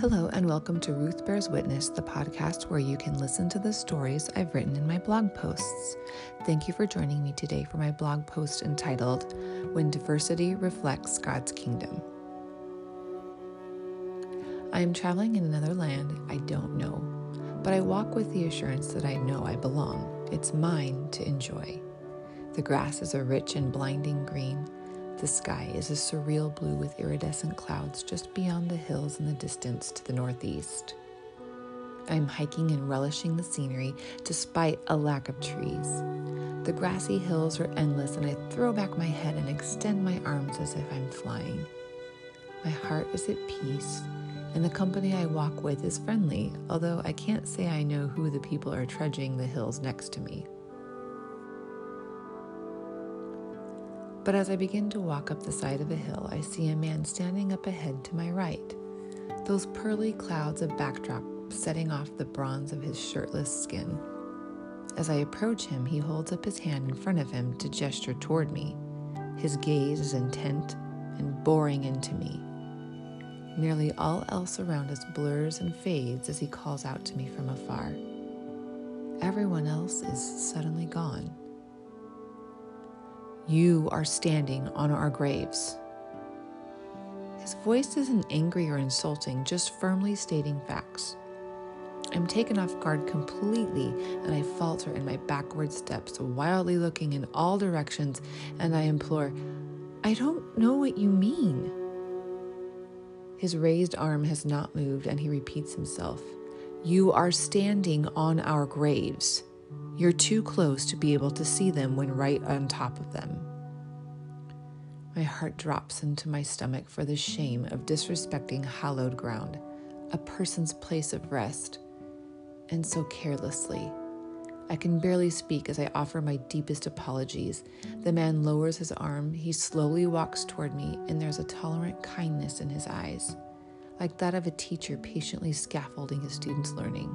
Hello, and welcome to Ruth Bears Witness, the podcast where you can listen to the stories I've written in my blog posts. Thank you for joining me today for my blog post entitled When Diversity Reflects God's Kingdom. I am traveling in another land I don't know, but I walk with the assurance that I know I belong. It's mine to enjoy. The grass is a rich and blinding green. The sky is a surreal blue with iridescent clouds just beyond the hills in the distance to the northeast. I'm hiking and relishing the scenery despite a lack of trees. The grassy hills are endless, and I throw back my head and extend my arms as if I'm flying. My heart is at peace, and the company I walk with is friendly, although I can't say I know who the people are trudging the hills next to me. But as I begin to walk up the side of a hill, I see a man standing up ahead to my right. Those pearly clouds of backdrop setting off the bronze of his shirtless skin. As I approach him, he holds up his hand in front of him to gesture toward me. His gaze is intent and boring into me. Nearly all else around us blurs and fades as he calls out to me from afar. Everyone else is suddenly gone. You are standing on our graves. His voice isn't angry or insulting, just firmly stating facts. I'm taken off guard completely and I falter in my backward steps, wildly looking in all directions, and I implore, I don't know what you mean. His raised arm has not moved and he repeats himself, You are standing on our graves. You're too close to be able to see them when right on top of them. My heart drops into my stomach for the shame of disrespecting hallowed ground, a person's place of rest, and so carelessly. I can barely speak as I offer my deepest apologies. The man lowers his arm, he slowly walks toward me, and there's a tolerant kindness in his eyes, like that of a teacher patiently scaffolding his student's learning.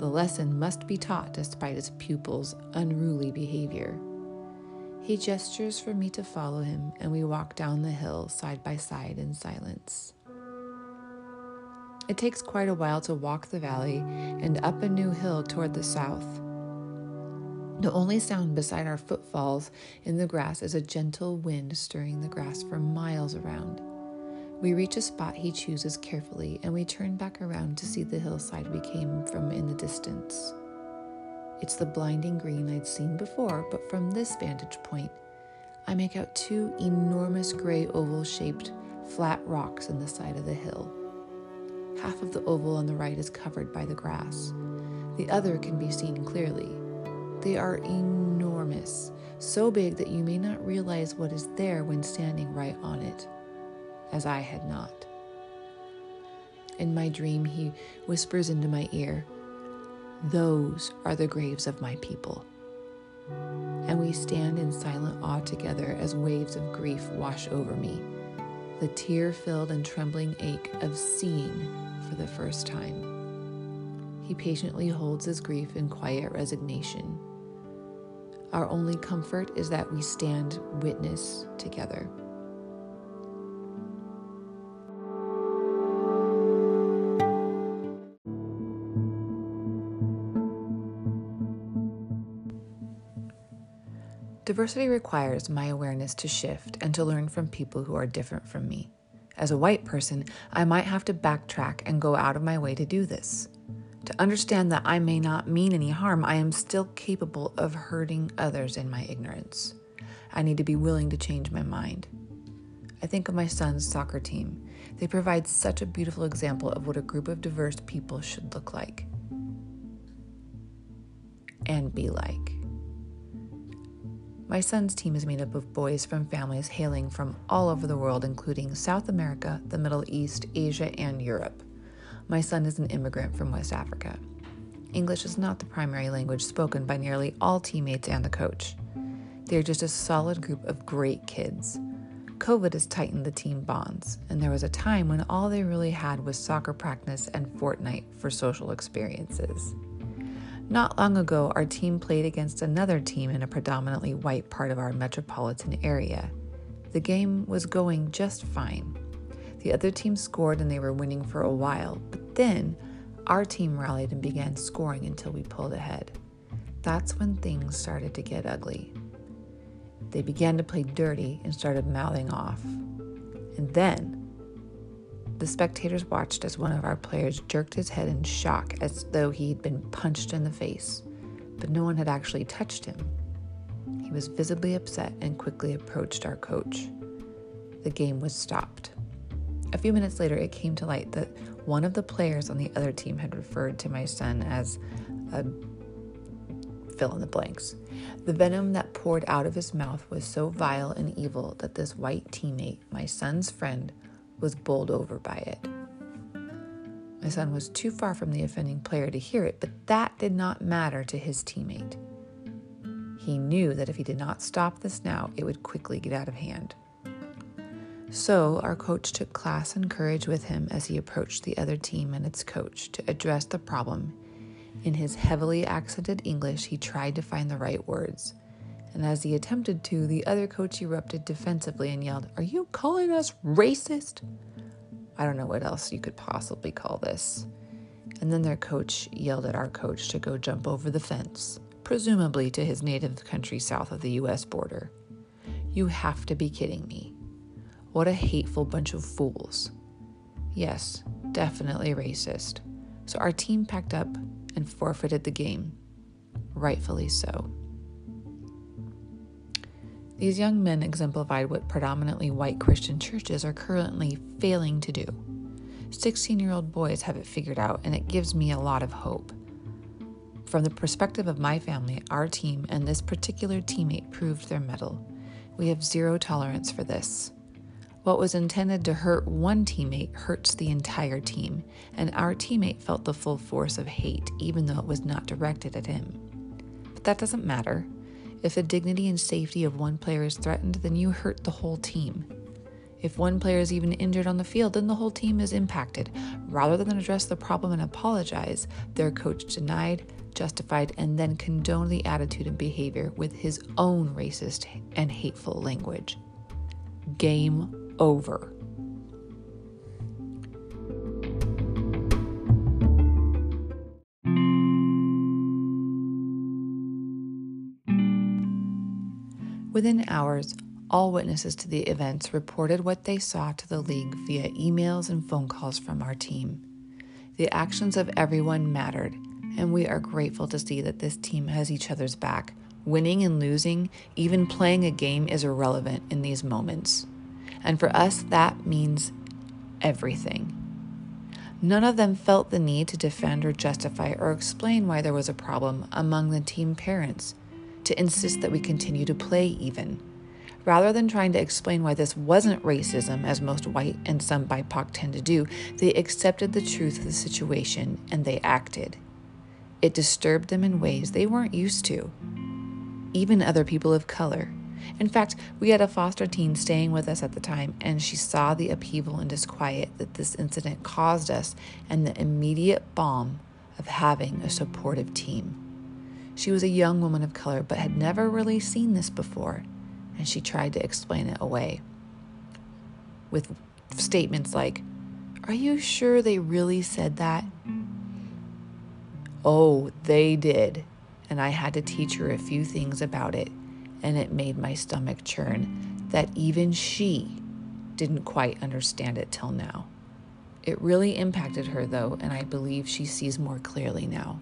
The lesson must be taught despite his pupils' unruly behavior. He gestures for me to follow him, and we walk down the hill side by side in silence. It takes quite a while to walk the valley and up a new hill toward the south. The only sound beside our footfalls in the grass is a gentle wind stirring the grass for miles around. We reach a spot he chooses carefully, and we turn back around to see the hillside we came from in the distance. It's the blinding green I'd seen before, but from this vantage point, I make out two enormous gray oval shaped flat rocks in the side of the hill. Half of the oval on the right is covered by the grass. The other can be seen clearly. They are enormous, so big that you may not realize what is there when standing right on it as I had not. In my dream, he whispers into my ear, Those are the graves of my people. And we stand in silent awe together as waves of grief wash over me, the tear filled and trembling ache of seeing for the first time. He patiently holds his grief in quiet resignation. Our only comfort is that we stand witness together. Diversity requires my awareness to shift and to learn from people who are different from me. As a white person, I might have to backtrack and go out of my way to do this. To understand that I may not mean any harm, I am still capable of hurting others in my ignorance. I need to be willing to change my mind. I think of my son's soccer team. They provide such a beautiful example of what a group of diverse people should look like and be like. My son's team is made up of boys from families hailing from all over the world, including South America, the Middle East, Asia, and Europe. My son is an immigrant from West Africa. English is not the primary language spoken by nearly all teammates and the coach. They are just a solid group of great kids. COVID has tightened the team bonds, and there was a time when all they really had was soccer practice and Fortnite for social experiences. Not long ago, our team played against another team in a predominantly white part of our metropolitan area. The game was going just fine. The other team scored and they were winning for a while, but then our team rallied and began scoring until we pulled ahead. That's when things started to get ugly. They began to play dirty and started mouthing off. And then the spectators watched as one of our players jerked his head in shock as though he had been punched in the face, but no one had actually touched him. He was visibly upset and quickly approached our coach. The game was stopped. A few minutes later, it came to light that one of the players on the other team had referred to my son as a fill in the blanks. The venom that poured out of his mouth was so vile and evil that this white teammate, my son's friend, was bowled over by it. My son was too far from the offending player to hear it, but that did not matter to his teammate. He knew that if he did not stop this now, it would quickly get out of hand. So, our coach took class and courage with him as he approached the other team and its coach to address the problem. In his heavily accented English, he tried to find the right words. And as he attempted to, the other coach erupted defensively and yelled, Are you calling us racist? I don't know what else you could possibly call this. And then their coach yelled at our coach to go jump over the fence, presumably to his native country south of the US border. You have to be kidding me. What a hateful bunch of fools. Yes, definitely racist. So our team packed up and forfeited the game. Rightfully so. These young men exemplified what predominantly white Christian churches are currently failing to do. 16 year old boys have it figured out, and it gives me a lot of hope. From the perspective of my family, our team and this particular teammate proved their mettle. We have zero tolerance for this. What was intended to hurt one teammate hurts the entire team, and our teammate felt the full force of hate, even though it was not directed at him. But that doesn't matter. If the dignity and safety of one player is threatened, then you hurt the whole team. If one player is even injured on the field, then the whole team is impacted. Rather than address the problem and apologize, their coach denied, justified, and then condoned the attitude and behavior with his own racist and hateful language. Game over. Within hours, all witnesses to the events reported what they saw to the league via emails and phone calls from our team. The actions of everyone mattered, and we are grateful to see that this team has each other's back. Winning and losing, even playing a game, is irrelevant in these moments. And for us, that means everything. None of them felt the need to defend or justify or explain why there was a problem among the team parents, to insist that we continue to play even. Rather than trying to explain why this wasn't racism, as most white and some BIPOC tend to do, they accepted the truth of the situation and they acted. It disturbed them in ways they weren't used to. Even other people of color, in fact, we had a foster teen staying with us at the time, and she saw the upheaval and disquiet that this incident caused us and the immediate balm of having a supportive team. She was a young woman of color, but had never really seen this before, and she tried to explain it away with statements like, Are you sure they really said that? Oh, they did. And I had to teach her a few things about it and it made my stomach churn that even she didn't quite understand it till now. It really impacted her, though, and I believe she sees more clearly now.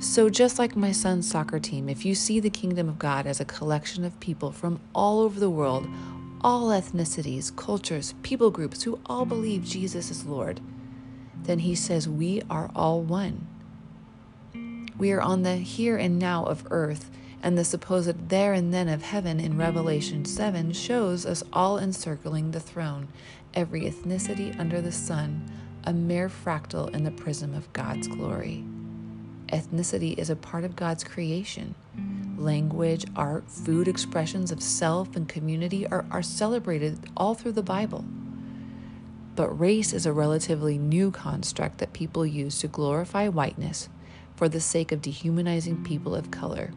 So, just like my son's soccer team, if you see the kingdom of God as a collection of people from all over the world, all ethnicities, cultures, people groups who all believe Jesus is Lord, then he says we are all one. We are on the here and now of earth and the supposed there and then of heaven in Revelation 7 shows us all encircling the throne, every ethnicity under the sun, a mere fractal in the prism of God's glory. Ethnicity is a part of God's creation. Mm. Language, art, food expressions of self and community are, are celebrated all through the Bible. But race is a relatively new construct that people use to glorify whiteness for the sake of dehumanizing people of color.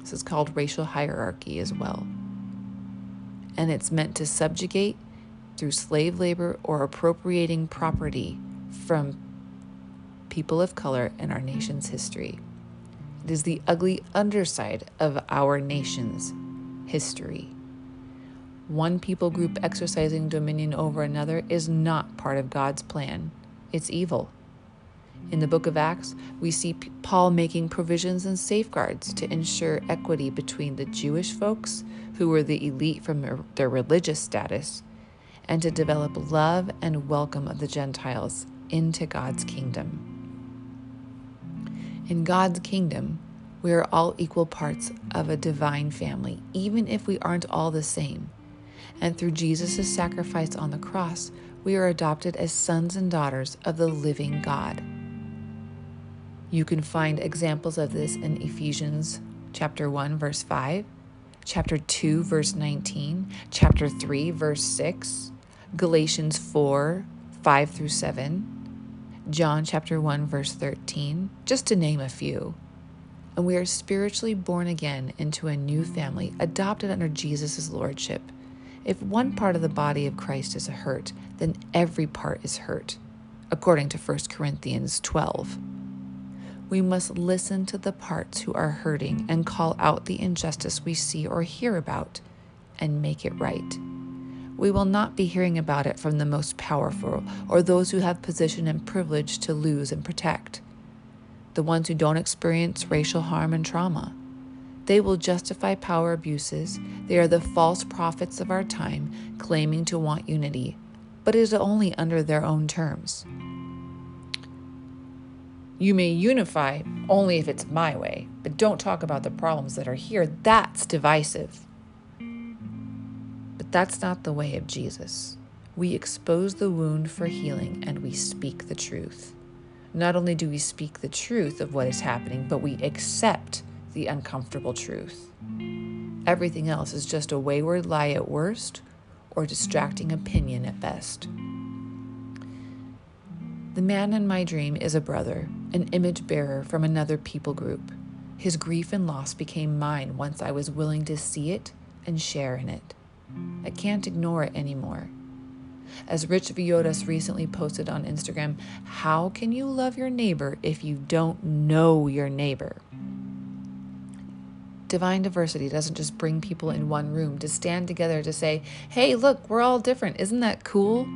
This is called racial hierarchy as well. And it's meant to subjugate through slave labor or appropriating property from people of color in our nation's history. It is the ugly underside of our nation's history. One people group exercising dominion over another is not part of God's plan, it's evil. In the book of Acts, we see Paul making provisions and safeguards to ensure equity between the Jewish folks, who were the elite from their religious status, and to develop love and welcome of the Gentiles into God's kingdom. In God's kingdom, we are all equal parts of a divine family, even if we aren't all the same. And through Jesus' sacrifice on the cross, we are adopted as sons and daughters of the living God. You can find examples of this in Ephesians chapter 1 verse 5, chapter 2 verse 19, chapter 3 verse 6, Galatians 4 5 through 7, John chapter 1 verse 13, just to name a few. And we are spiritually born again into a new family, adopted under Jesus' lordship. If one part of the body of Christ is hurt, then every part is hurt, according to 1 Corinthians 12 we must listen to the parts who are hurting and call out the injustice we see or hear about and make it right. We will not be hearing about it from the most powerful or those who have position and privilege to lose and protect, the ones who don't experience racial harm and trauma. They will justify power abuses. They are the false prophets of our time, claiming to want unity, but it is only under their own terms. You may unify only if it's my way, but don't talk about the problems that are here. That's divisive. But that's not the way of Jesus. We expose the wound for healing and we speak the truth. Not only do we speak the truth of what is happening, but we accept the uncomfortable truth. Everything else is just a wayward lie at worst or distracting opinion at best. The man in my dream is a brother, an image bearer from another people group. His grief and loss became mine once I was willing to see it and share in it. I can't ignore it anymore. As Rich Villodas recently posted on Instagram, how can you love your neighbor if you don't know your neighbor? Divine diversity doesn't just bring people in one room to stand together to say, hey, look, we're all different. Isn't that cool?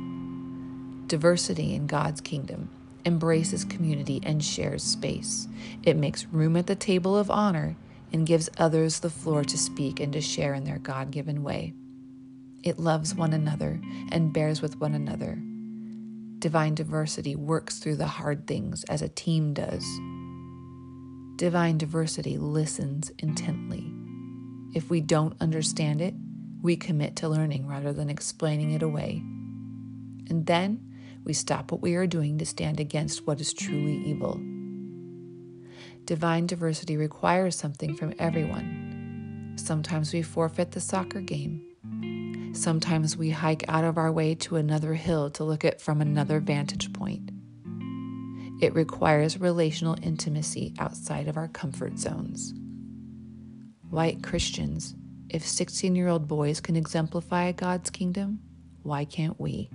diversity in God's kingdom, embraces community, and shares space. It makes room at the table of honor and gives others the floor to speak and to share in their God given way. It loves one another and bears with one another. Divine diversity works through the hard things as a team does. Divine diversity listens intently. If we don't understand it, we commit to learning rather than explaining it away. And then we stop what we are doing to stand against what is truly evil. Divine diversity requires something from everyone. Sometimes we forfeit the soccer game. Sometimes we hike out of our way to another hill to look at from another vantage point. It requires relational intimacy outside of our comfort zones. White Christians, if 16 year old boys can exemplify God's kingdom, why can't we?